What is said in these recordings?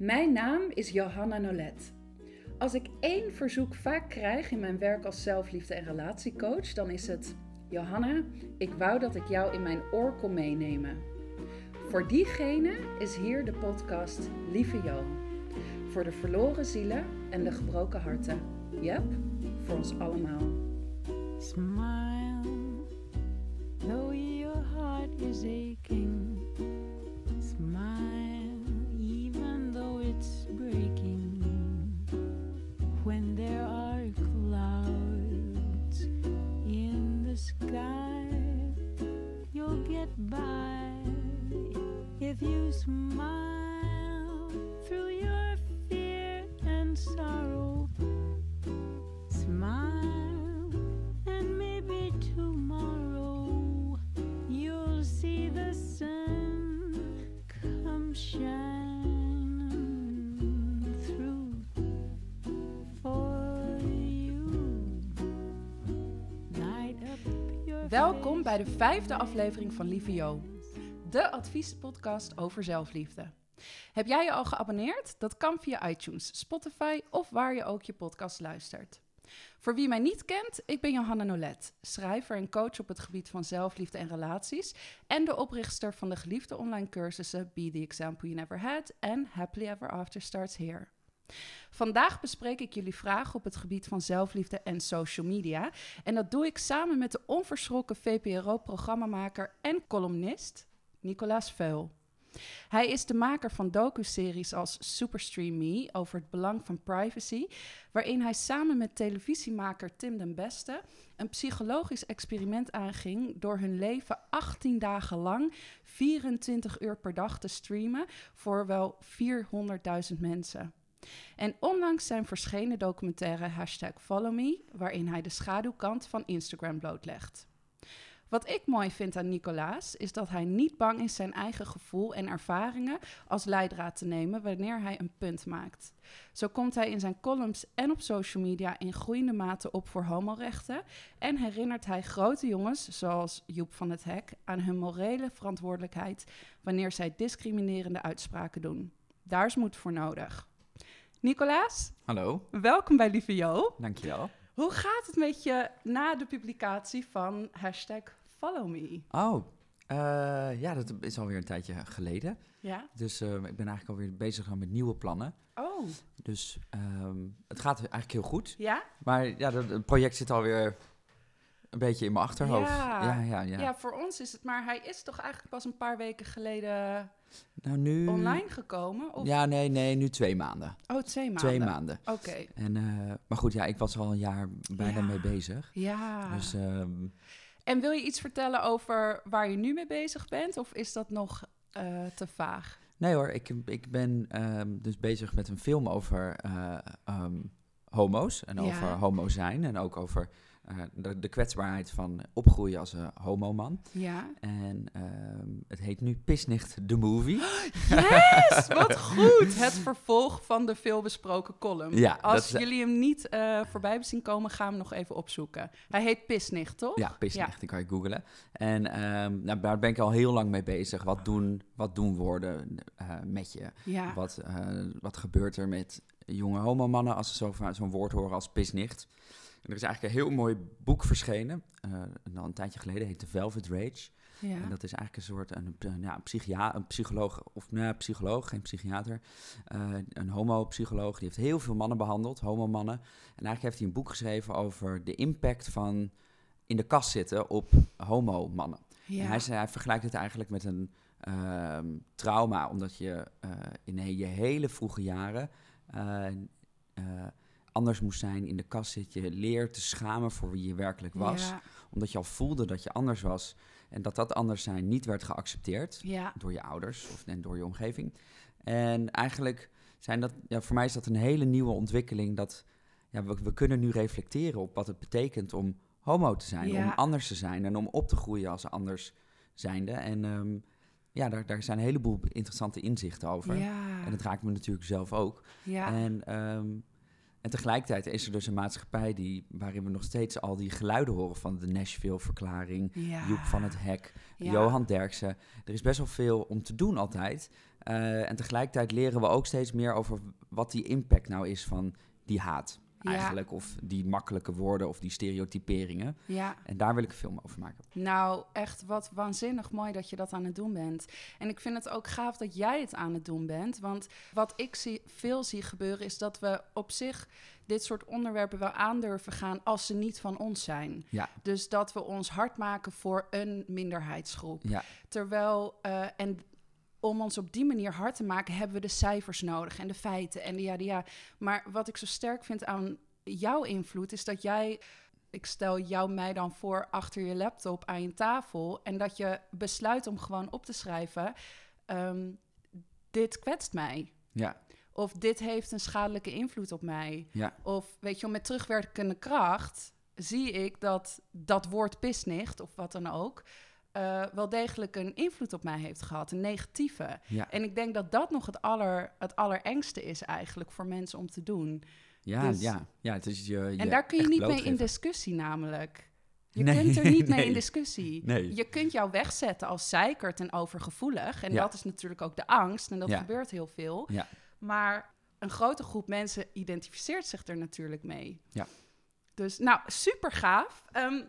Mijn naam is Johanna Nolet. Als ik één verzoek vaak krijg in mijn werk als zelfliefde- en relatiecoach, dan is het: Johanna, ik wou dat ik jou in mijn oor kon meenemen. Voor diegene is hier de podcast Lieve Jo. Voor de verloren zielen en de gebroken harten. Yep, voor ons allemaal. Smile, though your heart is. If you smile through your fear and sorrow. Smile, and maybe tomorrow you'll see the sun come shining through for you. Light up your Welkom bij de vijfde aflevering van Lieve Jo, de adviespodcast over zelfliefde. Heb jij je al geabonneerd? Dat kan via iTunes, Spotify of waar je ook je podcast luistert. Voor wie mij niet kent, ik ben Johanna Nolet, schrijver en coach op het gebied van zelfliefde en relaties en de oprichter van de geliefde online cursussen Be the Example You Never Had en Happily Ever After Starts Here. Vandaag bespreek ik jullie vragen op het gebied van zelfliefde en social media. En dat doe ik samen met de onverschrokken VPRO-programmamaker en columnist Nicolaas Veul. Hij is de maker van docuseries als Superstream Me over het belang van privacy, waarin hij samen met televisiemaker Tim den Beste een psychologisch experiment aanging door hun leven 18 dagen lang 24 uur per dag te streamen voor wel 400.000 mensen. En onlangs zijn verschenen documentaire hashtag Follow Me, waarin hij de schaduwkant van Instagram blootlegt. Wat ik mooi vind aan Nicolaas is dat hij niet bang is zijn eigen gevoel en ervaringen als leidraad te nemen wanneer hij een punt maakt. Zo komt hij in zijn columns en op social media in groeiende mate op voor homorechten en herinnert hij grote jongens, zoals Joep van het Hek, aan hun morele verantwoordelijkheid wanneer zij discriminerende uitspraken doen. Daar is moed voor nodig. Nicolaas, Hallo, welkom bij Lieve Jo. dankjewel. Hoe gaat het met je na de publicatie van hashtag Follow Me? Oh, eh, ja, dat is alweer een tijdje geleden. Ja? Dus eh, ik ben eigenlijk alweer bezig met nieuwe plannen. Oh, Dus ehm, het gaat eigenlijk heel goed. ja? Maar ja, dat- het project zit alweer een beetje in mijn achterhoofd. Ja. ja, ja. ja. Ja. voor ons is het, maar hij is toch eigenlijk pas een paar weken geleden Nou, nu... online gekomen? Of? Ja, nee, nee, nu twee maanden. Oh, twee maanden. Twee maanden. Oké. En, eh, maar goed, ja, ik was al een jaar bijna Ja. mee bezig. Ja. Dus ehm, En wil je iets vertellen over waar je nu mee bezig bent? Of is dat nog eh, te vaag? nee hoor, ik, ik ben ehm, dus bezig met een film over eh, ehm, homo's. En Ja. over homo zijn. En ook over eh, de, de kwetsbaarheid van opgroeien als een homoman. Ja. En ehm, het heet nu Pisnicht de Movie. Yes, wat goed! Het vervolg van de veelbesproken column. Ja, Als is- jullie hem niet eh, voorbij hebben zien komen, ga hem nog even opzoeken. Hij heet Pisnicht, toch? Ja, Pisnicht, die kan je googlen. En ehm, nou, daar ben ik al heel lang mee bezig. Wat doen, wat doen woorden eh, met je? Ja. Wat, eh, wat gebeurt er met jonge homomannen als ze zo- zo'n woord horen als pisnicht? En er is eigenlijk een heel mooi boek verschenen, eh al een tijdje geleden, heet The Velvet Rage. ja. En dat is eigenlijk een soort een, een, ja, een, psychia, een psycholoog, of nou, ja, psycholoog, geen psychiater, eh, een homopsycholoog, die heeft heel veel mannen behandeld, homomannen. En eigenlijk heeft hij een boek geschreven over de impact van in de kast zitten op homomannen. ja. En hij, hij vergelijkt het eigenlijk met een ehm, trauma, omdat je eh, in je hele vroege jaren anders moest zijn, in de kast zit. Je leert te schamen voor wie je werkelijk was, Ja. omdat je al voelde dat je anders was en dat dat anders zijn niet werd geaccepteerd Ja. door je ouders of en door je omgeving. En eigenlijk zijn dat, ja, voor mij is dat een hele nieuwe ontwikkeling. Dat ja, we, we kunnen nu reflecteren op wat het betekent om homo te zijn, Ja. om anders te zijn en om op te groeien als anders zijnde. En ehm, ja, daar, daar zijn een heleboel interessante inzichten over. Ja. En dat raakt me natuurlijk zelf ook. ja. En, ehm, en tegelijkertijd is er dus een maatschappij die, waarin we nog steeds al die geluiden horen van de Nashville-verklaring, ja. Joep van het Hek, Ja. Johan Derksen. Er is best wel veel om te doen altijd. Eh, en tegelijkertijd leren we ook steeds meer over wat die impact nou is van die haat. Ja. Eigenlijk, of die makkelijke woorden of die stereotyperingen. Ja, En daar wil ik een film over maken. nou echt wat waanzinnig mooi dat je dat aan het doen bent. En ik vind het ook gaaf dat jij het aan het doen bent. Want wat ik zie, veel zie gebeuren is dat we op zich dit soort onderwerpen wel aandurven gaan als ze niet van ons zijn. Ja, Dus dat we ons hard maken voor een minderheidsgroep. ja, Terwijl, eh, en om ons op die manier hard te maken, hebben we de cijfers nodig en de feiten en de ja, de ja. Maar wat ik zo sterk vind aan jouw invloed, is dat jij, ik stel jou mij dan voor achter je laptop aan je tafel en dat je besluit om gewoon op te schrijven, ehm, dit kwetst mij. ja, Of dit heeft een schadelijke invloed op mij. ja, Of weet je, met terugwerkende kracht zie ik dat dat woord pisnicht of wat dan ook. Eh, wel degelijk een invloed op mij heeft gehad, een negatieve. ja. En ik denk dat dat nog het, aller, het allerengste is eigenlijk voor mensen om te doen. Ja, Dus- ja, ja, het is je, je en daar kun je niet mee in discussie namelijk. Je Nee, kunt er niet mee in discussie. Nee. Je kunt jou wegzetten als zeikerd en overgevoelig. En Ja. dat is natuurlijk ook de angst. En dat Ja. gebeurt heel veel. Ja. Maar een grote groep mensen identificeert zich er natuurlijk mee. Ja. Dus nou, super gaaf. Ehm,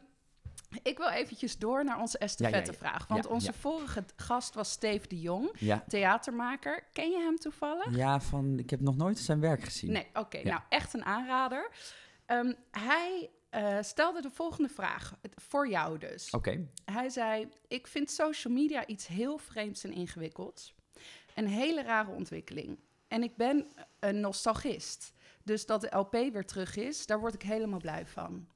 ik wil eventjes door naar onze estafette ja. vraag. Want onze vorige gast was Steve de Jong, theatermaker. Ken je hem toevallig? ja, van, ik heb nog nooit zijn werk gezien. Nee, oké. Nou, echt een aanrader. Ehm, hij eh, stelde de volgende vraag, voor jou dus. Oké, Hij zei: Ik vind social media iets heel vreemds en ingewikkelds. Een hele rare ontwikkeling. En ik ben een nostalgist. Dus dat de LP weer terug is, daar word ik helemaal blij van.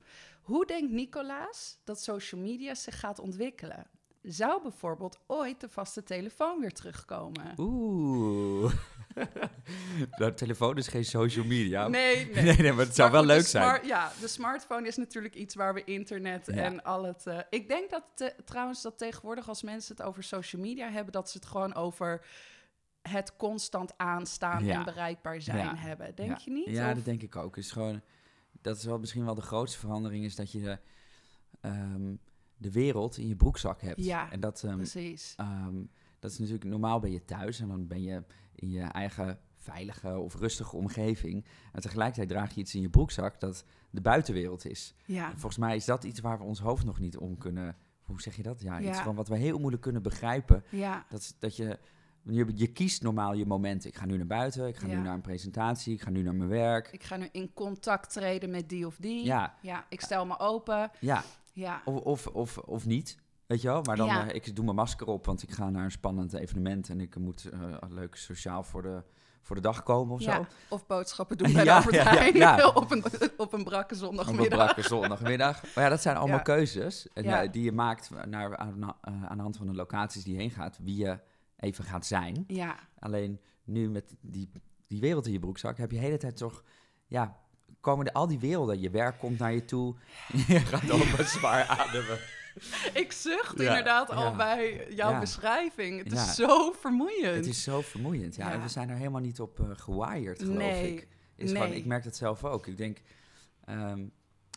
Hoe denkt Nicolaas dat social media zich gaat ontwikkelen? Zou bijvoorbeeld ooit de vaste telefoon weer terugkomen? Oeh. de telefoon is geen social media. Nee, nee. nee, nee, maar het zou Maar wel leuk zijn. ja, de smartphone is natuurlijk iets waar we internet Ja. en al het... eh, ik denk dat te- trouwens dat tegenwoordig als mensen het over social media hebben... dat ze het gewoon over het constant aanstaan Ja. en bereikbaar zijn Ja. hebben. Denk je niet? Ja, Of- dat denk ik ook. Is gewoon, dat is wel misschien wel de grootste verandering, is dat je de, ehm, de wereld in je broekzak hebt. Ja, en dat, ehm, Precies. ehm, dat is natuurlijk, normaal ben je thuis en dan ben je in je eigen veilige of rustige omgeving. En tegelijkertijd draag je iets in je broekzak dat de buitenwereld is. Ja, En volgens mij is dat iets waar we ons hoofd nog niet om kunnen... Hoe zeg je dat? Ja, iets Ja. van wat we heel moeilijk kunnen begrijpen. ja, Dat, dat je, je... Je kiest normaal je momenten. Ik ga nu naar buiten, ik ga Ja. nu naar een presentatie, ik ga nu naar mijn werk. ik ga nu in contact treden met die of die. Ja, Ja, ik stel me open. ja. Ja, Of, of, of, of niet, weet je wel. Maar dan, Ja. eh, ik doe mijn masker op, want ik ga naar een spannend evenement... en ik moet eh, leuk sociaal voor de, voor de dag komen of ja. zo. Of boodschappen doen bij Ja, de ja, op, een, op een brakke Op een zondagmiddag. brakke zondagmiddag. Maar ja, dat zijn allemaal keuzes en, eh, die je maakt naar, aan, aan de hand van de locaties die je heen gaat. Wie je even gaat zijn. Ja, Alleen nu met die, die wereld in je broekzak heb je de hele tijd toch... Ja, komen de, al die werelden. Je werk komt naar je toe. Je gaat maar zwaar ademen. ik zucht Ja, inderdaad al bij jouw Ja. beschrijving. Het is zo vermoeiend. Het is zo vermoeiend. Ja, en we zijn er helemaal niet op eh gewired, geloof Nee, ik. Is gewoon, nee. ik merk dat zelf ook. Ik denk, ehm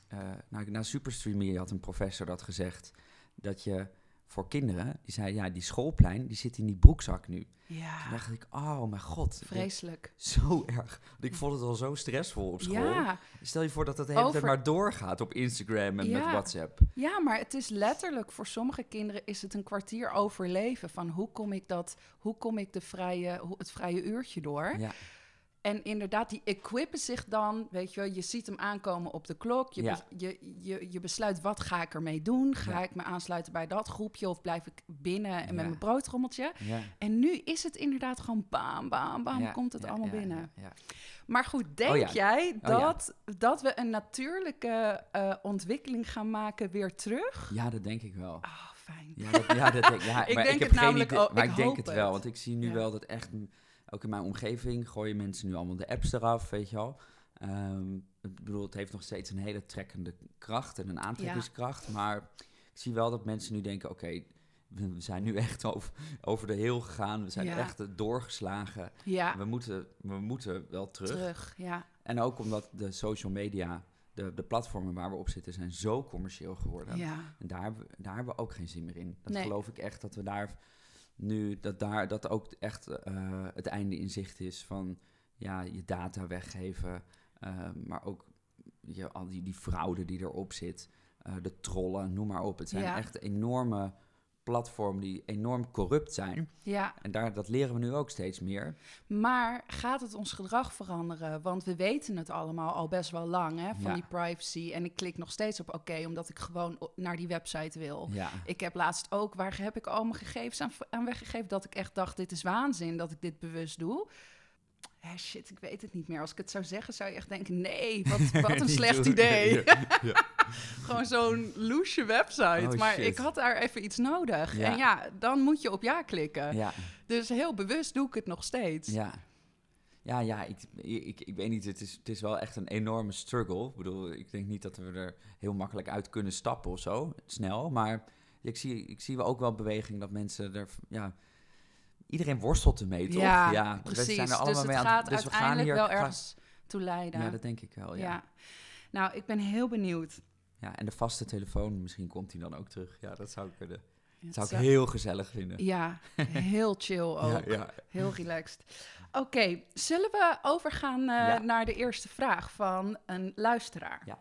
eh nou, na Superstream had een professor dat gezegd, dat je voor kinderen, die zei, ja, die schoolplein, die zit in die broekzak nu. Toen Ja, dacht ik, oh mijn god, vreselijk. zo erg. Want ik vond het al zo stressvol op school. Ja, Stel je voor dat dat de hele tijd Over- maar doorgaat op Instagram en met. WhatsApp. ja, maar het is letterlijk voor sommige kinderen is het een kwartier overleven van hoe kom ik dat, hoe kom ik de vrije, het vrije uurtje door. Ja, En inderdaad, die equippen zich dan, weet je, wel, je ziet hem aankomen op de klok. Je, Ja. je, je, je besluit, wat ga ik ermee doen? Ga Ja. ik me aansluiten bij dat groepje of blijf ik binnen en met mijn broodrommeltje? En nu is het inderdaad gewoon bam, bam, bam, komt het allemaal binnen. Ja, ja. Maar goed, denk Oh ja. jij Oh dat, dat we een natuurlijke eh, ontwikkeling gaan maken weer terug? Ja, dat denk ik wel. Ah, fijn. Ja, dat, ja, dat denk, ja Ik maar denk ik heb het geen namelijk idee, ook- Maar ik ik, denk het wel, want ik zie nu wel dat echt, ook in mijn omgeving, gooien mensen nu allemaal de apps eraf, weet je wel. Ehm, ik bedoel, het heeft nog steeds een hele trekkende kracht en een aantrekkingskracht, maar ik zie wel dat mensen nu denken, oké, we we zijn nu echt over, over de heel gegaan, we zijn Ja. echt doorgeslagen. Ja, We, moeten, we moeten wel terug. terug. Ja, En ook omdat de social media, de, de platformen waar we op zitten, zijn zo commercieel geworden. ja. En daar hebben, we, daar hebben we ook geen zin meer in. Dat Nee. geloof ik echt dat we daar nu dat daar dat ook echt eh, het einde in zicht is van ja, je data weggeven, eh, maar ook je, al die, die fraude die erop zit, eh, de trollen, noem maar op. Het zijn Ja. echt enorme platformen die enorm corrupt zijn. Ja, En daar, dat leren we nu ook steeds meer. maar gaat het ons gedrag veranderen? Want we weten het allemaal al best wel lang, hè, van Ja. die privacy. En ik klik nog steeds op oké, omdat ik gewoon naar die website wil. Ja, Ik heb laatst ook, waar heb ik al mijn gegevens aan, aan weggegeven? Dat ik echt dacht, dit is waanzin dat ik dit bewust doe. Hé, shit, ik weet het niet meer. Als ik het zou zeggen, zou je echt denken, nee, wat, wat een slecht idee. Ja, Gewoon zo'n loesje website. Oh, maar shit. ik had daar even iets nodig. Ja. En ja, dan moet je op ja klikken. ja, Dus heel bewust doe ik het nog steeds. ja. Ja, ja, ik, ik, ik weet niet, het is, het is wel echt een enorme struggle. Ik bedoel, ik denk niet dat we er heel makkelijk uit kunnen stappen of zo, snel. Maar ik zie, ik zie wel ook wel beweging dat mensen er, ja... Iedereen worstelt ermee, toch? Ja, we precies. zijn er allemaal dus mee aan dus we gaan hier wel ergens toe leiden. Ja, dat denk ik wel, ja. ja. Nou, ik ben heel benieuwd. Ja, en de vaste telefoon, misschien komt die dan ook terug. Ja, dat zou ik, kunnen. Het zou ik zou- heel gezellig vinden. Ja, heel chill ook. Ja, ja. Heel relaxed. Oké, zullen we overgaan eh, Ja. naar de eerste vraag van een luisteraar? Ja.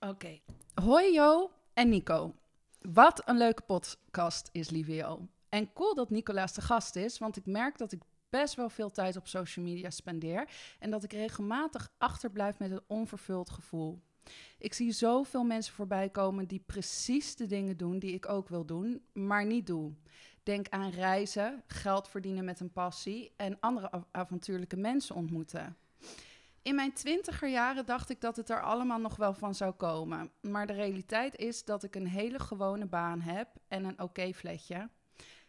Oké. Hoi Jo en Nico. Wat een leuke podcast is, lieve Jo. En cool dat Nicolaas de gast is, want ik merk dat ik best wel veel tijd op social media spendeer en dat ik regelmatig achterblijf met een onvervuld gevoel. Ik zie zoveel mensen voorbij komen die precies de dingen doen die ik ook wil doen, maar niet doe. Denk aan reizen, geld verdienen met een passie en andere av- avontuurlijke mensen ontmoeten. In mijn twintiger jaren dacht ik dat het er allemaal nog wel van zou komen. Maar de realiteit is dat ik een hele gewone baan heb en een oké fletje.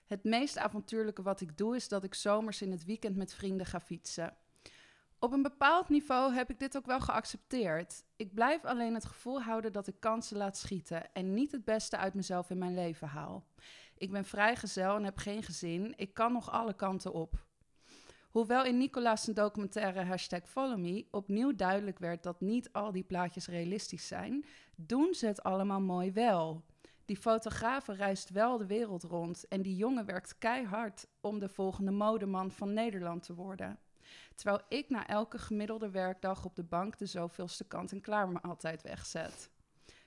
Het meest avontuurlijke wat ik doe is dat ik zomers in het weekend met vrienden ga fietsen. Op een bepaald niveau heb ik dit ook wel geaccepteerd. Ik blijf alleen het gevoel houden dat ik kansen laat schieten en niet het beste uit mezelf in mijn leven haal. Ik ben vrijgezel en heb geen gezin. Ik kan nog alle kanten op. Hoewel in Nicolaas documentaire hashtag Follow Me opnieuw duidelijk werd dat niet al die plaatjes realistisch zijn, doen ze het allemaal mooi wel. Die fotografe reist wel de wereld rond en die jongen werkt keihard om de volgende modeman van Nederland te worden. Terwijl ik na elke gemiddelde werkdag op de bank de zoveelste kant-en-klaar me altijd wegzet.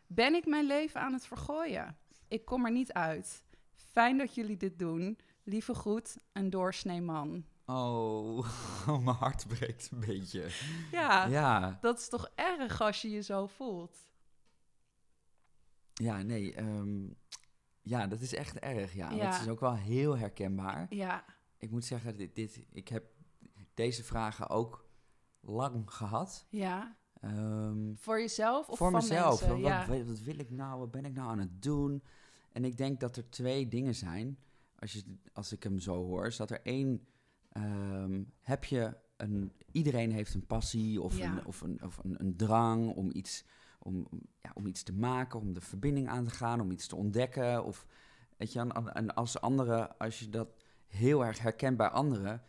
Ben ik mijn leven aan het vergooien? Ik kom er niet uit. Fijn dat jullie dit doen. Lieve groet, een doorsnee man. Oh, mijn hart breekt een beetje. Ja, Ja, dat is toch erg als je je zo voelt. ja nee. ehm, ja, dat is echt erg. Ja. Het is ook wel heel herkenbaar. Ja, Ik moet zeggen, dit, dit, ik heb deze vragen ook lang gehad. ja. Ehm, Voor jezelf of voor van mezelf. mensen? Wat, ja. wat, wat wil ik nou? Wat ben ik nou aan het doen? En ik denk dat er twee dingen zijn. Als, je, als ik hem zo hoor, is dat er één. ehm, heb je een. Iedereen heeft een passie of, Ja. een, of, een, of een, een drang om iets, om, om- ja, om iets te maken, om de verbinding aan te gaan, om iets te ontdekken. Of, weet je, en, en als anderen, als je dat heel erg herkent bij anderen,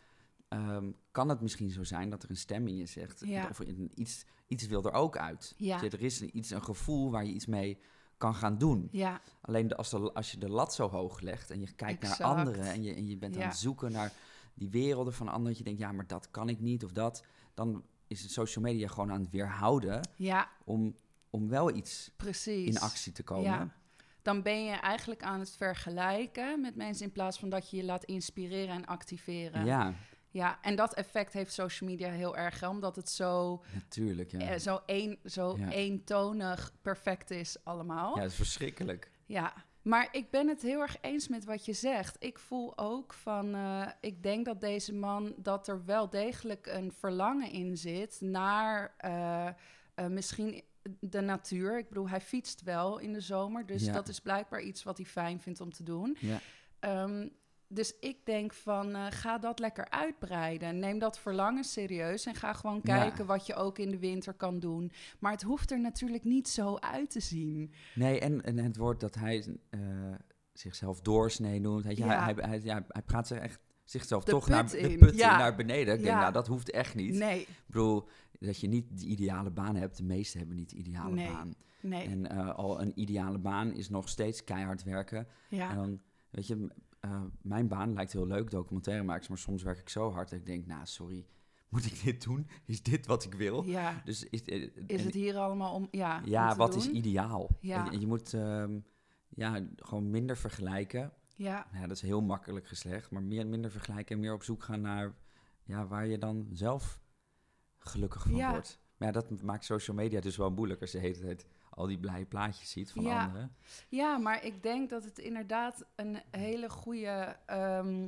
ehm, kan het misschien zo zijn dat er een stem in je zegt. Ja. Of in iets, iets wil er ook uit. Ja. Je, er is een- iets, een gevoel waar je iets mee kan gaan doen. Ja, Alleen de- als, de, als je de lat zo hoog legt en je kijkt Exact. naar anderen en je, en je bent aan het zoeken naar die werelden van anderen, dat je denkt, ja, maar dat kan ik niet of dat, dan is het social media gewoon aan het weerhouden ja, om, om wel iets precies. in actie te komen. Dan ben je eigenlijk aan het vergelijken met mensen in plaats van dat je je laat inspireren en activeren. Ja, Ja, en dat effect heeft social media heel erg, hè, omdat het zo, natuurlijk. Ja. eh, zo, een, zo Ja. eentonig perfect is allemaal. ja, dat is verschrikkelijk. Ja, maar ik ben het heel erg eens met wat je zegt. Ik voel ook van, eh, ik denk dat deze man, dat er wel degelijk een verlangen in zit naar eh, eh, misschien de natuur. Ik bedoel, hij fietst wel in de zomer, dus Ja. dat is blijkbaar iets wat hij fijn vindt om te doen. Ja. Ehm, dus ik denk van, eh, ga dat lekker uitbreiden. Neem dat verlangen serieus en ga gewoon Ja. kijken wat je ook in de winter kan doen. Maar het hoeft er natuurlijk niet zo uit te zien. Nee, en, en het woord dat hij eh, zichzelf doorsnee noemt, Ja. hij, hij, hij, hij praat zich echt zichzelf De toch naar de put ja. naar beneden. Ik denk, nou, dat hoeft echt niet. Nee, Ik bedoel, dat je niet de ideale baan hebt. De meesten hebben niet de ideale Nee. baan. nee. En eh, al een ideale baan is nog steeds keihard werken. ja. En dan, weet je, eh, mijn baan lijkt heel leuk, documentairemakers, maar soms werk ik zo hard dat ik denk, nou, sorry, moet ik dit doen? Is dit wat ik wil? Ja. Dus is, eh, Is het hier allemaal om... Ja, ja, wat is ideaal? Ja. Je moet ehm, ja, gewoon minder vergelijken. Ja, Ja, dat is heel makkelijk gezegd, maar meer, minder vergelijken en meer op zoek gaan naar ja, waar je dan zelf gelukkig van Ja. wordt. Maar ja, dat maakt social media dus wel moeilijk als je de hele tijd al die blije plaatjes ziet van Ja. anderen. Ja, maar ik denk dat het inderdaad een hele goede. ehm,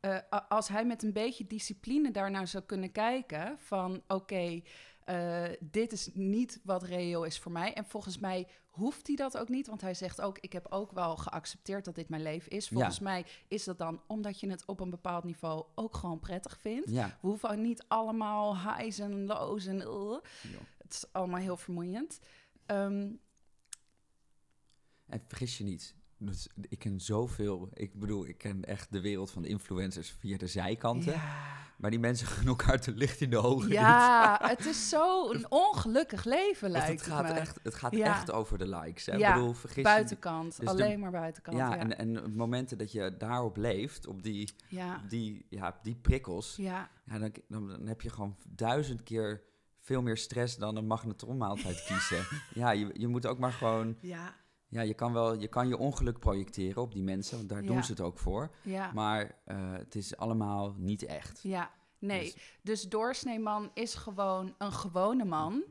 eh, als hij met een beetje discipline daarnaar zou kunnen kijken: van oké, eh, dit is niet wat reëel is voor mij. En volgens mij hoeft hij dat ook niet, want hij zegt ook: ik heb ook wel geaccepteerd dat dit mijn leven is. Volgens mij is dat dan omdat je het op een bepaald niveau ook gewoon prettig vindt. Ja, We hoeven niet allemaal highs en lows en. uh, het is allemaal heel vermoeiend. Ehm, En vergis je niet, dus ik ken zoveel, ik bedoel, ik ken echt de wereld van de influencers via de zijkanten. ja. Maar die mensen gaan elkaar te licht in de ogen. niet. Ja, het is zo'n ongelukkig leven, lijkt het gaat, me. echt, het gaat Ja. echt over de likes. Hè? Ja, ik bedoel, vergis je buitenkant, Dus de- alleen maar buitenkant. Ja, Ja, En, en momenten dat je daarop leeft, op die, ja. die, ja, die prikkels, ja. ja, dan, dan, dan heb je gewoon duizend keer veel meer stress dan een magnetronmaaltijd kiezen. ja, je, je moet ook maar gewoon... ja, Ja, je kan wel je, kan je ongeluk projecteren op die mensen, want daar Ja. doen ze het ook voor. ja, Maar eh, het is allemaal niet echt. ja. Nee, Dus- dus doorsneeman is gewoon een gewone man.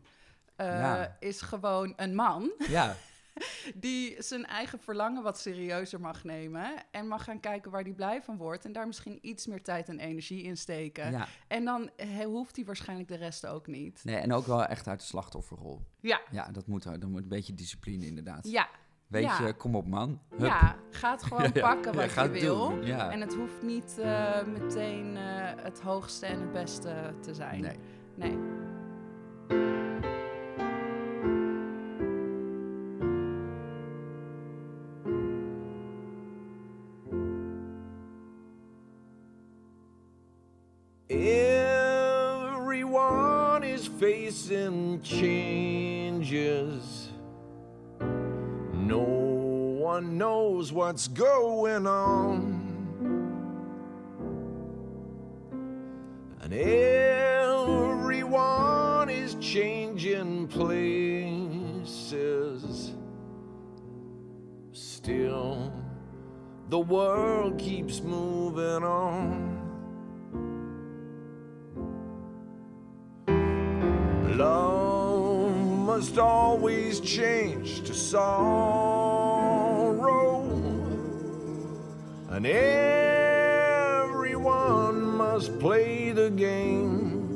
eh, Ja. Is gewoon een man Ja, die zijn eigen verlangen wat serieuzer mag nemen. En mag gaan kijken waar hij blij van wordt. En daar misschien iets meer tijd en energie in steken. ja. En dan eh, hoeft hij waarschijnlijk de rest ook niet. Nee, en ook wel echt uit de slachtofferrol. Ja, Ja, dat moet, dan moet een beetje discipline inderdaad. ja, Weet ja. je, kom op man. Hup. ja. Ga het gewoon Ja, pakken Ja, wat je wil. doen. En het hoeft niet eh, meteen eh, het hoogste en het beste te zijn. Nee. Nee. Changes. No one knows what's going on. And everyone is changing places. Still, the world keeps moving on. Must always change to sorrow, and everyone must play the game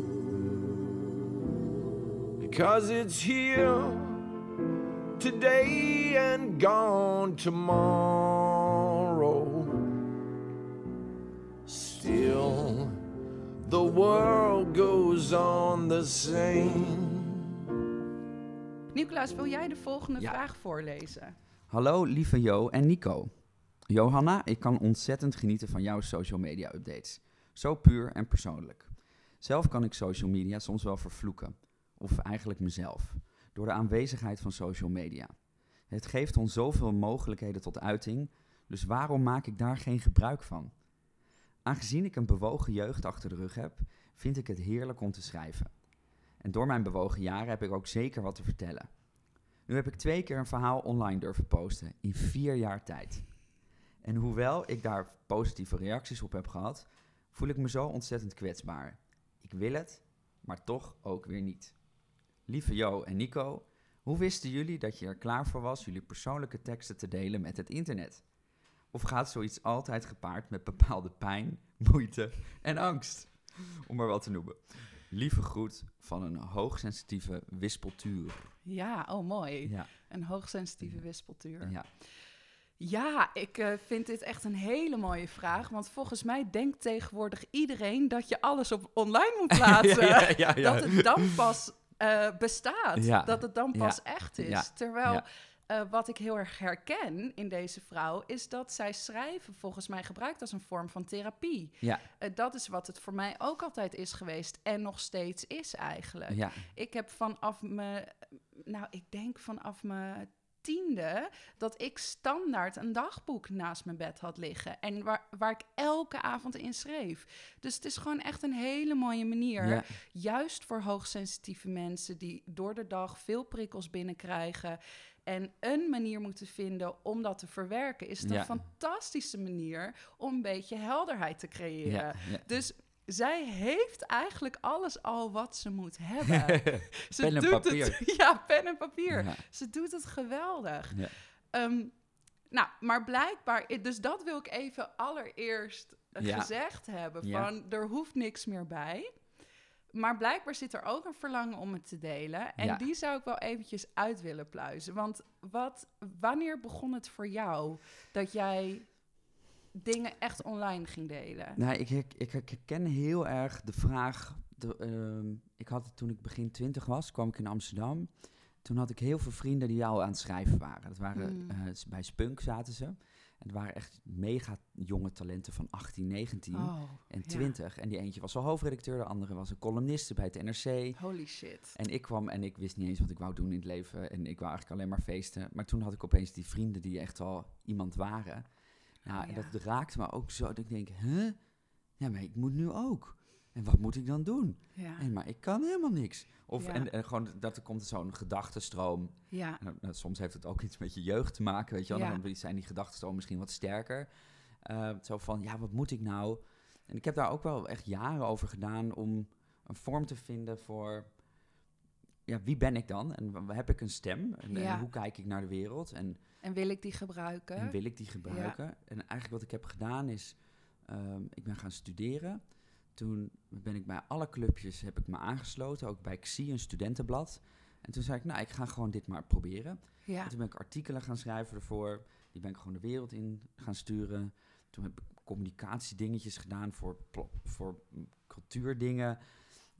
because it's here today and gone tomorrow. Still, the world goes on the same. Nicolaas, wil jij de volgende Ja. vraag voorlezen? Hallo lieve Jo en Nico. Johanna, ik kan ontzettend genieten van jouw social media updates. Zo puur en persoonlijk. Zelf kan ik social media soms wel vervloeken. Of eigenlijk mezelf. Door de aanwezigheid van social media. Het geeft ons zoveel mogelijkheden tot uiting. Dus waarom maak ik daar geen gebruik van? Aangezien ik een bewogen jeugd achter de rug heb, vind ik het heerlijk om te schrijven. En door mijn bewogen jaren heb ik ook zeker wat te vertellen. Nu heb ik twee keer een verhaal online durven posten in vier jaar tijd. En hoewel ik daar positieve reacties op heb gehad, voel ik me zo ontzettend kwetsbaar. Ik wil het, maar toch ook weer niet. Lieve Jo en Nico, hoe wisten jullie dat je er klaar voor was jullie persoonlijke teksten te delen met het internet? Of gaat zoiets altijd gepaard met bepaalde pijn, moeite en angst? Om maar wat te noemen. Lieve groet van een hoogsensitieve wispeltuur. Ja, oh mooi. Ja, Een hoogsensitieve wispeltuur. ja. Ja, ik eh, vind dit echt een hele mooie vraag. Want volgens mij denkt tegenwoordig iedereen dat je alles op online moet plaatsen. ja, ja, ja. Dat het dan pas eh, bestaat. Dat het dan pas echt is. Terwijl Eh, wat ik heel erg herken in deze vrouw... is dat zij schrijven volgens mij gebruikt als een vorm van therapie. Ja, Eh, dat is wat het voor mij ook altijd is geweest. En nog steeds is eigenlijk. ja, Ik heb vanaf me, nou, ik denk vanaf mijn tiende dat ik standaard een dagboek naast mijn bed had liggen. En waar, waar ik elke avond in schreef. Dus het is gewoon echt een hele mooie manier. Ja. Juist voor hoogsensitieve mensen die door de dag veel prikkels binnenkrijgen. En een manier moeten vinden om dat te verwerken. Is het Ja. een fantastische manier om een beetje helderheid te creëren. Ja, ja. Dus zij heeft eigenlijk alles al wat ze moet hebben. ze Pen en doet papier. Het, ja, pen en papier. Ze doet het geweldig. Ja. Ehm, nou, maar blijkbaar, dus dat wil ik even allereerst gezegd hebben. Van er hoeft niks meer bij. Maar blijkbaar zit er ook een verlangen om het te delen. En Ja. die zou ik wel eventjes uit willen pluizen. Want wat, wanneer begon het voor jou dat jij dingen echt online ging delen? Nou, ik, ik herken heel erg de vraag. De, ehm, ik had het toen ik begin twintig was, kwam ik in Amsterdam. Toen had ik heel veel vrienden die al aan het schrijven waren. Dat waren Hmm. eh, bij Spunk zaten ze. Het waren echt mega jonge talenten van 18, 19 Oh, en ja. 20. En die eentje was al hoofdredacteur, de andere was een columniste bij het NRC. Holy shit. En ik kwam en ik wist niet eens wat ik wou doen in het leven. En ik wou eigenlijk alleen maar feesten. Maar toen had ik opeens die vrienden die echt al iemand waren. Nou, Oh, en ja. dat raakte me ook zo. Dat ik denk, huh? Ja, maar ik moet nu ook. En wat moet ik dan doen? Ja. Hé, maar ik kan helemaal niks. Of Ja. en, en gewoon dat er komt zo'n gedachtenstroom. ja. Nou, nou, soms heeft het ook iets met je jeugd te maken, weet je wel. Dan zijn die gedachtenstromen misschien wat sterker. Eh, zo van, ja, wat moet ik nou? En ik heb daar ook wel echt jaren over gedaan om een vorm te vinden voor... Ja, wie ben ik dan? En heb ik een stem? En, en hoe kijk ik naar de wereld? En, En wil ik die gebruiken? en wil ik die gebruiken? En eigenlijk wat ik heb gedaan is... ehm, ik ben gaan studeren. Toen ben ik bij alle clubjes heb ik me aangesloten. Ook bij XI, een studentenblad. En toen zei ik, nou, ik ga gewoon dit maar proberen. Ja. En toen ben ik artikelen gaan schrijven ervoor. Die ben ik gewoon de wereld in gaan sturen. Toen heb ik communicatiedingetjes gedaan voor, voor cultuurdingen.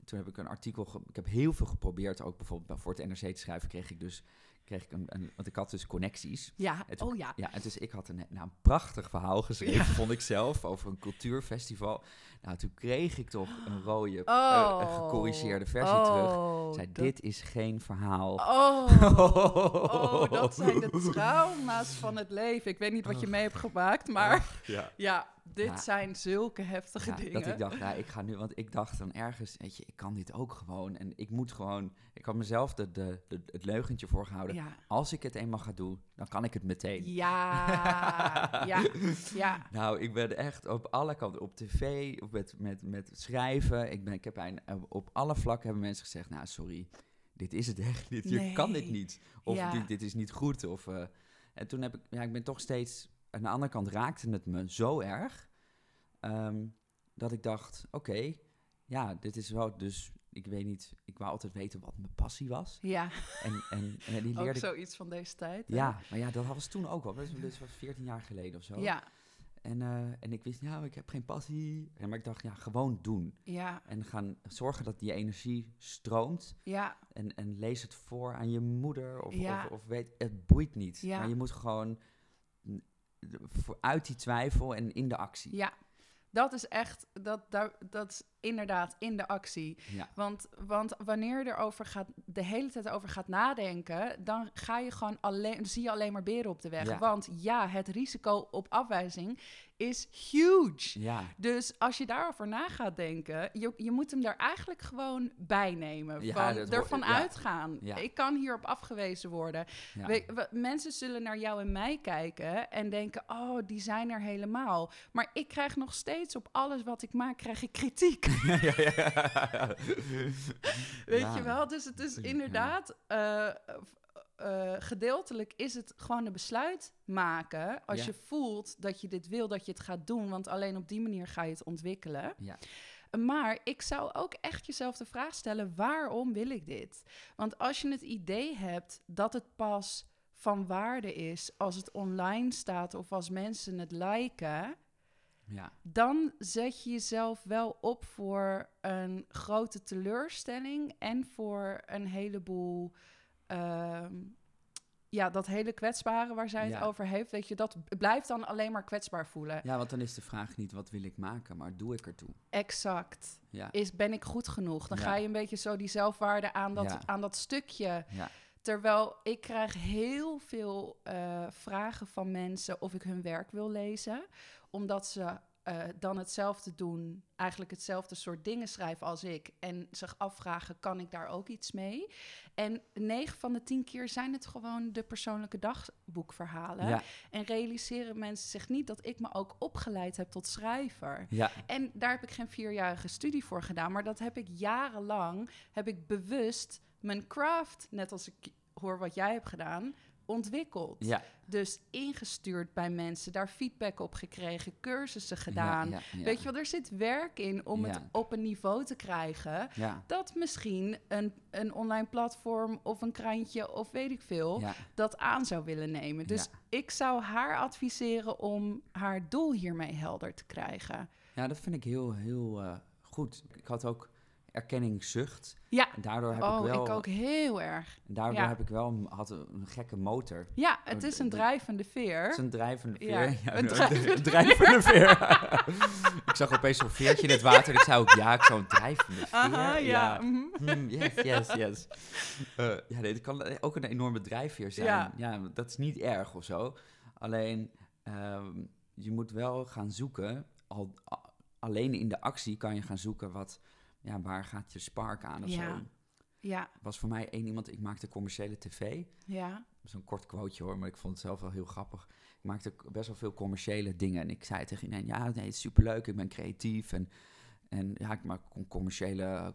Toen heb ik een artikel... ik heb heel veel geprobeerd. Ook bijvoorbeeld voor het NRC te schrijven kreeg ik dus... Kreeg ik een, een, want ik had dus connecties. Ja, Het- oh ja. Ja, en dus ik had een, nou, een prachtig verhaal geschreven, vond ik zelf, over een cultuurfestival. Nou, toen kreeg ik toch een rode, eh, Oh. gecorrigeerde versie oh, terug. Zei, dat- dit is geen verhaal. Oh, oh, dat zijn de trauma's van het leven. Ik weet niet wat je mee hebt gemaakt, maar ja. ja, dit Ja. zijn zulke heftige Ja, dingen. dat ik dacht, ja, ik ga nu, want ik dacht dan ergens, weet je, ik kan dit ook gewoon. En ik moet gewoon, ik had mezelf de, de, de- het leugentje voorgehouden. ja. Als ik het eenmaal ga doen, dan kan ik het meteen. Ja, ja, ja. Nou, ik ben echt op alle kanten, op tv, met, met, met schrijven. Ik, ben, ik heb een, eh, op alle vlakken hebben mensen gezegd, nou, sorry, dit is het echt niet. Je kan dit niet. Of dit, dit is niet goed. Of, eh, en toen heb ik, ja, ik ben toch steeds, aan de andere kant raakte het me zo erg, ehm, dat ik dacht, oké, ja, dit is wel, dus ik weet niet, ik wou altijd weten wat mijn passie was. Ja, En, en, en die ook leerde ik, zoiets van deze tijd. hè? ja, maar ja, dat was toen ook wel. Dat was, dat was 14 jaar geleden of zo. Ja, En, eh, en ik wist, ja, ik heb geen passie. Ja, maar ik dacht, ja, gewoon doen. ja, En gaan zorgen dat die energie stroomt. ja, En, en lees het voor aan je moeder. Of, Ja. of, of weet, het boeit niet. Ja. Maar je moet gewoon uit die twijfel en in de actie. ja. Dat is echt, dat, dat is inderdaad in de actie. Ja. Want, want wanneer je erover gaat, de hele tijd over gaat nadenken, dan ga je gewoon alleen, zie je alleen maar beren op de weg. Ja. Want ja, het risico op afwijzing is huge. Ja. Dus als je daarover na gaat denken, je, je moet hem daar eigenlijk gewoon bij nemen. Ja, van, ervan ja. uitgaan. Ik kan hierop afgewezen worden. ja. We- we- mensen zullen naar jou en mij kijken en denken, oh, die zijn er helemaal. Maar ik krijg nog steeds op alles wat ik maak, krijg ik kritiek. Weet Ja. je wel? Dus het is ja. inderdaad, eh, eh, gedeeltelijk is het gewoon een besluit maken. Als Ja. je voelt dat je dit wil, dat je het gaat doen. Want alleen op die manier ga je het ontwikkelen. Ja. Maar ik zou ook echt jezelf de vraag stellen: waarom wil ik dit? Want als je het idee hebt dat het pas van waarde is als het online staat of als mensen het liken, ja. dan zet je jezelf wel op voor een grote teleurstelling en voor een heleboel. ehm, ja, dat hele kwetsbare waar zij het Ja. over heeft, weet je, dat blijft dan alleen maar kwetsbaar voelen. ja, want dan is de vraag niet wat wil ik maken, maar doe ik ertoe. Exact. Ja. Is, ben ik goed genoeg? Dan Ja. ga je een beetje zo die zelfwaarde aan dat, aan dat stukje Ja. Terwijl ik krijg heel veel eh, vragen van mensen of ik hun werk wil lezen. Omdat ze eh, dan hetzelfde doen, eigenlijk hetzelfde soort dingen schrijven als ik. En zich afvragen, kan ik daar ook iets mee? En 9 van de 10 keer zijn het gewoon de persoonlijke dagboekverhalen. Ja, En realiseren mensen zich niet dat ik me ook opgeleid heb tot schrijver. ja, En daar heb ik geen vierjarige studie voor gedaan. Maar dat heb ik jarenlang, heb ik bewust mijn craft, net als ik hoor wat jij hebt gedaan, ontwikkeld. ja. Dus ingestuurd bij mensen, daar feedback op gekregen, cursussen gedaan. Ja, ja, ja. Weet je wel, er zit werk in om het op een niveau te krijgen. Dat misschien een, een online platform of een krantje of weet ik veel dat aan zou willen nemen. Dus ik zou haar adviseren om haar doel hiermee helder te krijgen. ja, dat vind ik heel, heel eh, goed. Ik had ook erkenningszucht. Ja, En daardoor heb oh, ik wel, ik ook heel erg. daardoor ja. heb ik wel een, had een, een gekke motor. Ja, het Oh, is een de- drijvende veer. Het is een drijvende veer. Ja, een een drijvende- drijvende veer. ik zag opeens zo'n veertje in het water ik zei ook, ja, ik zou een drijvende veer. Aha, ja. mhm. Hmm, yes, yes, yes. Eh, ja, het kan ook een enorme drijfveer zijn. Ja. Ja. dat is niet erg of zo. Alleen, ehm, je moet wel gaan zoeken. Al, alleen in de actie kan je gaan zoeken wat, ja, waar gaat je spark aan of Ja. zo. Ja, Was voor mij één iemand, ik maakte commerciële tv. ja, Zo'n kort quoteje hoor, maar ik vond het zelf wel heel grappig. Ik maakte best wel veel commerciële dingen. En ik zei tegen iedereen, ja, nee, het is superleuk, ik ben creatief. En, en ja, ik maak com- commerciële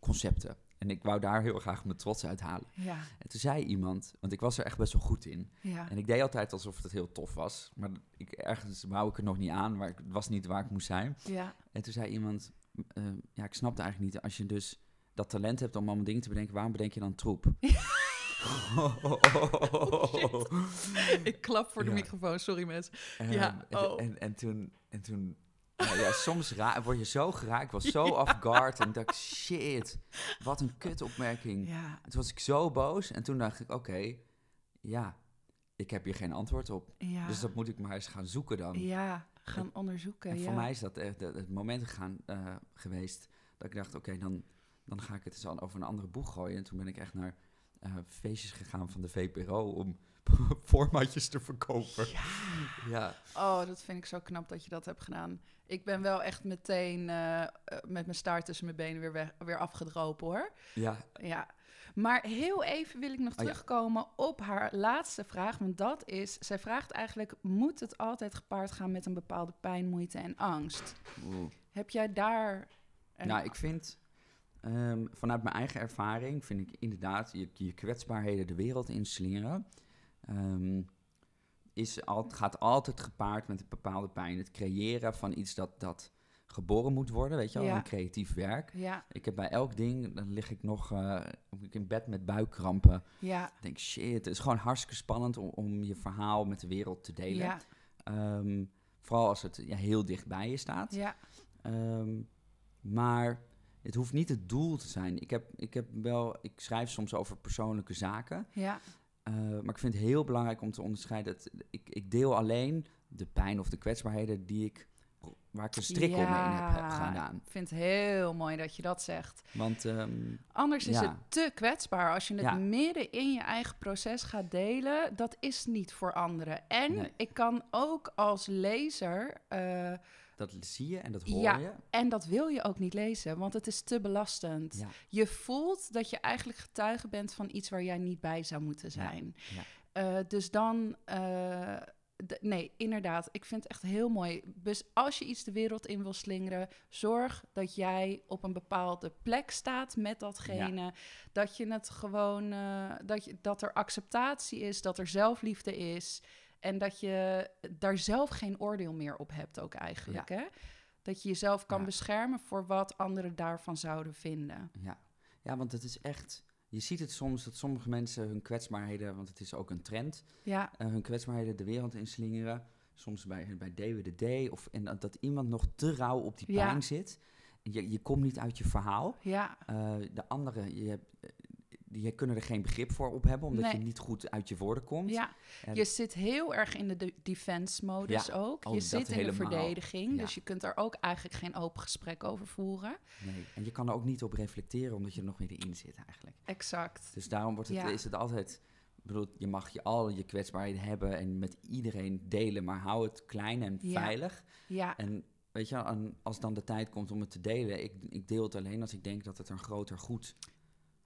concepten. En ik wou daar heel graag mijn trots uithalen. ja, En toen zei iemand, want ik was er echt best wel goed in. ja. En ik deed altijd alsof het heel tof was. Maar ik, ergens wou ik er nog niet aan, maar het was niet waar ik moest zijn. ja. En toen zei iemand, eh, ja, ik snapte eigenlijk niet. Als je dus dat talent hebt om allemaal dingen te bedenken, waarom bedenk je dan troep? Ik klap voor de microfoon, sorry mensen. Ehm, Ja, en, oh. en, en toen, en toen nou ja, soms word je zo geraakt. Ik was zo off guard en dacht, shit, wat een kutopmerking. Ja, En toen was ik zo boos en toen dacht ik, oké, ja, ik heb hier geen antwoord op. ja. Dus dat moet ik maar eens gaan zoeken dan. Ja, gaan onderzoeken. en ja. voor mij is dat echt het, moment gaan, eh, geweest dat ik dacht, oké, dan, dan ga ik het eens over een andere boeg gooien. En toen ben ik echt naar eh, feestjes gegaan van de VPRO om formatjes te verkopen. Ja, Oh, dat vind ik zo knap dat je dat hebt gedaan. Ik ben wel echt meteen eh, eh, met mijn staart tussen mijn benen weer, weg, weer afgedropen hoor. ja, Ja. Maar heel even wil ik nog Oh ja. terugkomen op haar laatste vraag. Want dat is, zij vraagt eigenlijk, moet het altijd gepaard gaan met een bepaalde pijn, moeite en angst? oeh. Heb jij daar... Nou, ik vind ehm, vanuit mijn eigen ervaring, vind ik inderdaad je, je kwetsbaarheden de wereld inslingeren. Ehm, is al, gaat altijd gepaard met een bepaalde pijn. Het creëren van iets dat, dat geboren moet worden, weet je wel, Ja. een creatief werk. Ja, Ik heb bij elk ding, dan lig ik nog eh, in bed met buikkrampen. ja, Ik denk, shit, het is gewoon hartstikke spannend om, om je verhaal met de wereld te delen. Ehm, vooral als het ja, heel dicht bij je staat. ja, Ehm, maar het hoeft niet het doel te zijn. Ik, heb, ik, heb wel, ik schrijf soms over persoonlijke zaken. ja, eh, maar ik vind het heel belangrijk om te onderscheiden. Dat ik, ik deel alleen de pijn of de kwetsbaarheden die ik, waar ik een strik omheen heb, heb gedaan. Ik vind het heel mooi dat je dat zegt. Want ehm, Anders is Ja. het te kwetsbaar. Als je het Ja. midden in je eigen proces gaat delen, dat is niet voor anderen. En Nee. ik kan ook als lezer, eh, dat zie je en dat hoor Ja. je. en dat wil je ook niet lezen, want het is te belastend. Ja. Je voelt dat je eigenlijk getuige bent van iets waar jij niet bij zou moeten zijn. ja. Eh, dus dan, eh, nee, inderdaad, ik vind het echt heel mooi. Dus als je iets de wereld in wil slingeren, zorg dat jij op een bepaalde plek staat met datgene. Dat je het gewoon, eh, dat, je, dat er acceptatie is, dat er zelfliefde is. En dat je daar zelf geen oordeel meer op hebt ook eigenlijk. Hè? Dat je jezelf kan Ja. beschermen voor wat anderen daarvan zouden vinden. Ja. ja, want het is echt... Je ziet het soms dat sommige mensen hun kwetsbaarheden... want het is ook een trend... Ja, eh, hun kwetsbaarheden de wereld inslingeren. Soms bij, bij DWDD. Of en dat, dat iemand nog te rauw op die Ja. pijn zit. Je, je komt niet uit je verhaal. ja, Eh, de andere, je hebt, die kunnen er geen begrip voor op hebben, omdat Nee. je niet goed uit je woorden komt. Ja, En- je zit heel erg in de de defense-modus Ja, ook. oh, je zit in helemaal. de verdediging, Ja. dus je kunt er ook eigenlijk geen open gesprek over voeren. Nee. En je kan er ook niet op reflecteren, omdat je er nog meer in zit eigenlijk. Exact. Dus daarom wordt het, Ja. is het altijd... Bedoel, je mag je al je kwetsbaarheden hebben en met iedereen delen, maar hou het klein en veilig. Ja, En weet je, als dan de tijd komt om het te delen, ik, ik deel het alleen als ik denk dat het een groter goed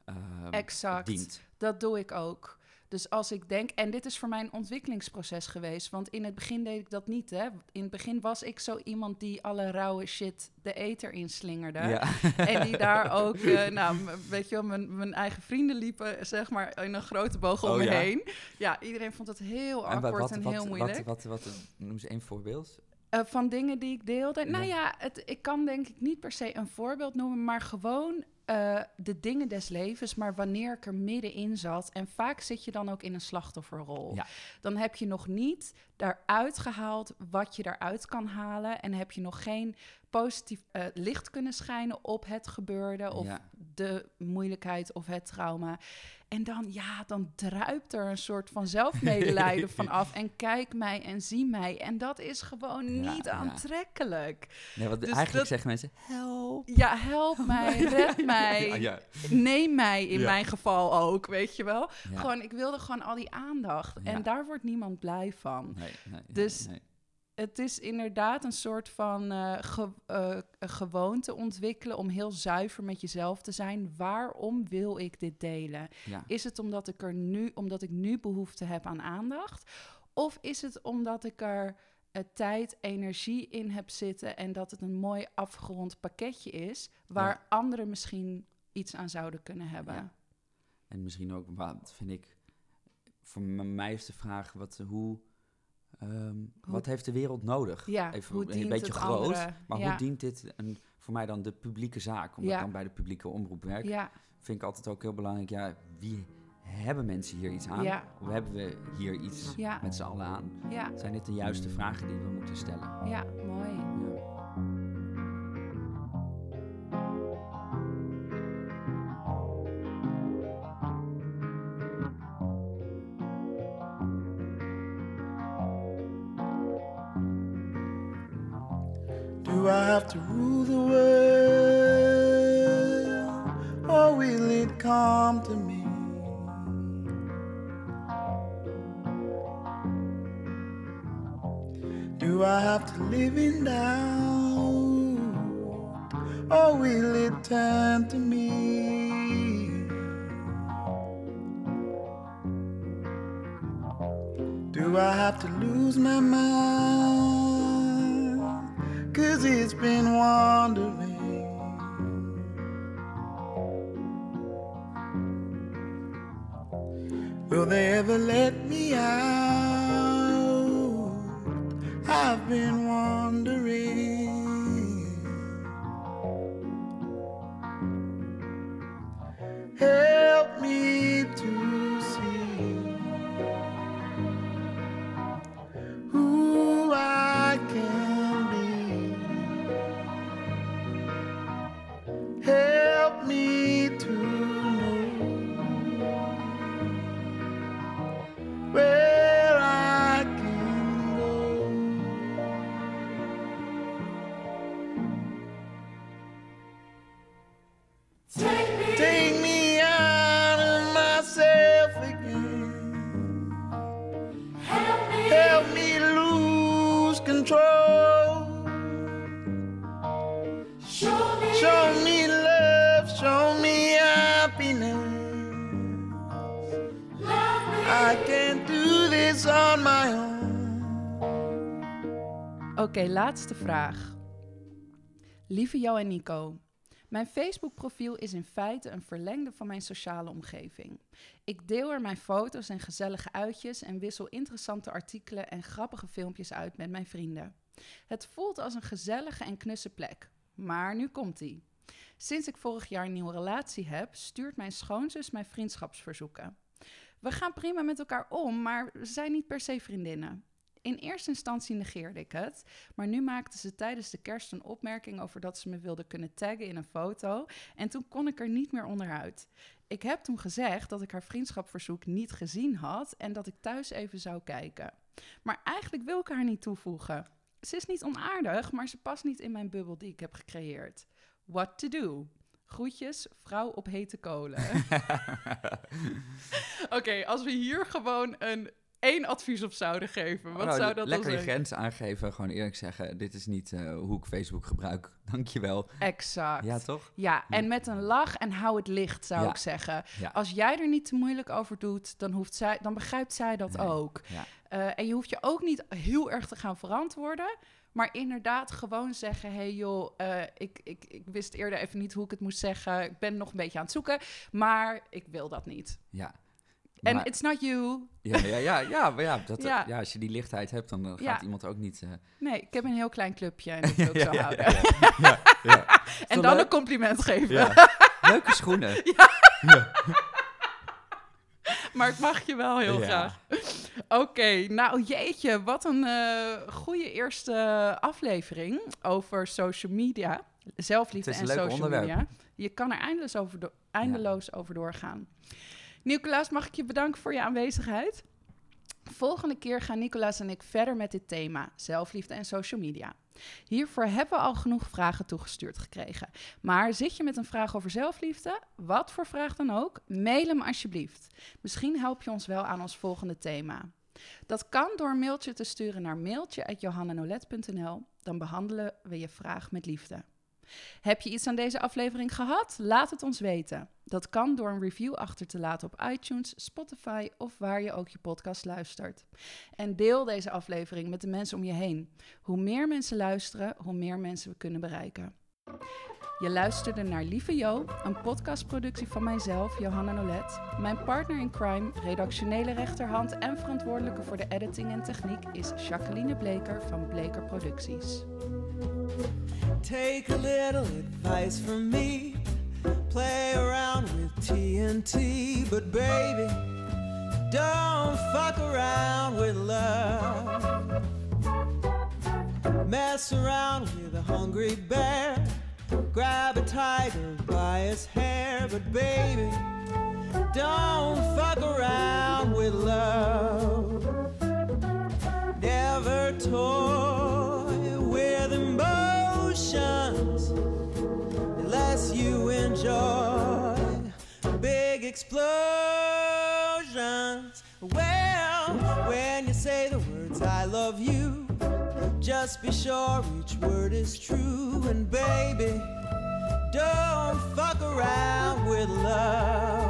ehm, Exact. dient. dat doe ik ook. Dus als ik denk, en dit is voor mij een ontwikkelingsproces geweest, want in het begin deed ik dat niet. Hè? In het begin was ik zo iemand die alle rauwe shit de eter inslingerde. Ja. En die daar ook, eh, nou, weet je wel, mijn, mijn eigen vrienden liepen, zeg maar, in een grote boog om Oh, me ja? heen. Ja, iedereen vond het heel En en heel moeilijk. Wat, wat, wat, noem eens één voorbeeld. Eh, van dingen die ik deelde. Nou Ja. ja, het, ik kan denk ik niet per se een voorbeeld noemen, maar gewoon eh, de dingen des levens. Maar wanneer ik er middenin zat, en vaak zit je dan ook in een slachtofferrol. Ja. Dan heb je nog niet daaruit gehaald wat je daaruit kan halen. En heb je nog geen positief eh, licht kunnen schijnen op het gebeurde of Ja. de moeilijkheid of het trauma. En dan, ja, dan druipt er een soort van zelfmedelijden van af. En kijk mij en zie mij. En dat is gewoon Ja, niet ja. aantrekkelijk. Nee, want Dus eigenlijk dat- zeggen mensen, help. Ja, help mij, red mij, Ja, ja. neem mij in Ja. mijn geval ook, weet je wel. Ja. Gewoon, ik wilde gewoon al die aandacht. Ja. En daar wordt niemand blij van. Nee, Dus-. Het is inderdaad een soort van ge- een gewoonte ontwikkelen om heel zuiver met jezelf te zijn. Waarom wil ik dit delen? Ja. Is het omdat ik er nu, omdat ik nu behoefte heb aan aandacht? Of is het omdat ik er eh, tijd, energie in heb zitten en dat het een mooi afgerond pakketje is waar Ja. anderen misschien iets aan zouden kunnen hebben? Ja. En misschien ook, wat vind ik, voor mij is de vraag, wat, hoe, ehm, wat heeft de wereld nodig? Ja, Even een beetje groot, maar Ja. hoe dient dit een, voor mij dan de publieke zaak? Omdat Ja. ik dan bij de publieke omroep werk, Ja, vind ik altijd ook heel belangrijk, ja, wie hebben mensen hier iets aan? Of hebben we hier iets met z'n allen aan? Zijn dit de juiste vragen die we moeten stellen? ja, mooi. never let me out. Oké, laatste vraag. Lieve Jo en Nico, mijn Facebook-profiel is in feite een verlengde van mijn sociale omgeving. Ik deel er mijn foto's en gezellige uitjes en wissel interessante artikelen en grappige filmpjes uit met mijn vrienden. Het voelt als een gezellige en knusse plek. Maar nu komt-ie. Sinds ik vorig jaar een nieuwe relatie heb, stuurt mijn schoonzus mij vriendschapsverzoeken. We gaan prima met elkaar om, maar we zijn niet per se vriendinnen. In eerste instantie negeerde ik het, maar nu maakte ze tijdens de kerst een opmerking over dat ze me wilde kunnen taggen in een foto en toen kon ik er niet meer onderuit. Ik heb toen gezegd dat ik haar vriendschapverzoek niet gezien had en dat ik thuis even zou kijken. Maar eigenlijk wil ik haar niet toevoegen. Ze is niet onaardig, maar ze past niet in mijn bubbel die ik heb gecreëerd. What to do? Groetjes, vrouw op hete kolen. Oké, als we hier gewoon een één advies op zouden geven, wat Nou, zou dat dan lekker je zijn? grens aangeven. Gewoon eerlijk zeggen, dit is niet eh, hoe ik Facebook gebruik. Dankjewel. Exact. Ja, toch? Ja, en met een lach en hou het licht, zou Ja. ik zeggen. Ja. Als jij er niet te moeilijk over doet, dan, hoeft zij, dan begrijpt zij dat Nee. ook. Ja. Eh, en je hoeft je ook niet heel erg te gaan verantwoorden. Maar inderdaad gewoon zeggen... hé hey joh, eh, ik, ik, ik wist eerder even niet hoe ik het moest zeggen. Ik ben nog een beetje aan het zoeken. Maar ik wil dat niet. Ja. En Maar- it's not you. ja, ja, ja, ja, maar ja, dat, Ja. ja. als je die lichtheid hebt, dan eh, gaat Ja. iemand ook niet... eh, Nee, ik heb een heel klein clubje en dat wil ik zo houden. En dan leuk? een compliment geven. Leuke schoenen. Maar ik mag je wel heel graag. Oké, nou jeetje, wat een eh goede eerste aflevering over social media. Zelfliefde Het is en social onderwerp. media. Je kan er eindeloos over, do- eindeloos over doorgaan. Nicolaas, mag ik je bedanken voor je aanwezigheid? Volgende keer gaan Nicolaas en ik verder met dit thema, zelfliefde en social media. Hiervoor hebben we al genoeg vragen toegestuurd gekregen. Maar zit je met een vraag over zelfliefde? Wat voor vraag dan ook? Mail hem alsjeblieft. Misschien help je ons wel aan ons volgende thema. Dat kan door een mailtje te sturen naar mailtje.johannanolet.nl. Dan behandelen we je vraag met liefde. Heb je iets aan deze aflevering gehad? Laat het ons weten. Dat kan door een review achter te laten op iTunes, Spotify of waar je ook je podcast luistert. En deel deze aflevering met de mensen om je heen. Hoe meer mensen luisteren, hoe meer mensen we kunnen bereiken. Je luisterde naar Lieve Jo, een podcastproductie van mijzelf, Johanna Nolet. Mijn partner in crime, redactionele rechterhand en verantwoordelijke voor de editing en techniek is Jacqueline Bleker van Bleker Producties. Take a little advice from me. Play around with TNT, but baby, don't fuck around with love. Mess around with a hungry bear. Grab a tiger by his hair, but baby, don't fuck around with love. Never toy unless you enjoy big explosions. Well, when you say the words I love you, just be sure each word is true. And baby, don't fuck around with love.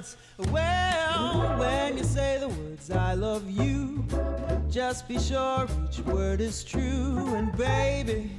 Explosions. Well, when you say the words I love you, just be sure each word is true. And baby,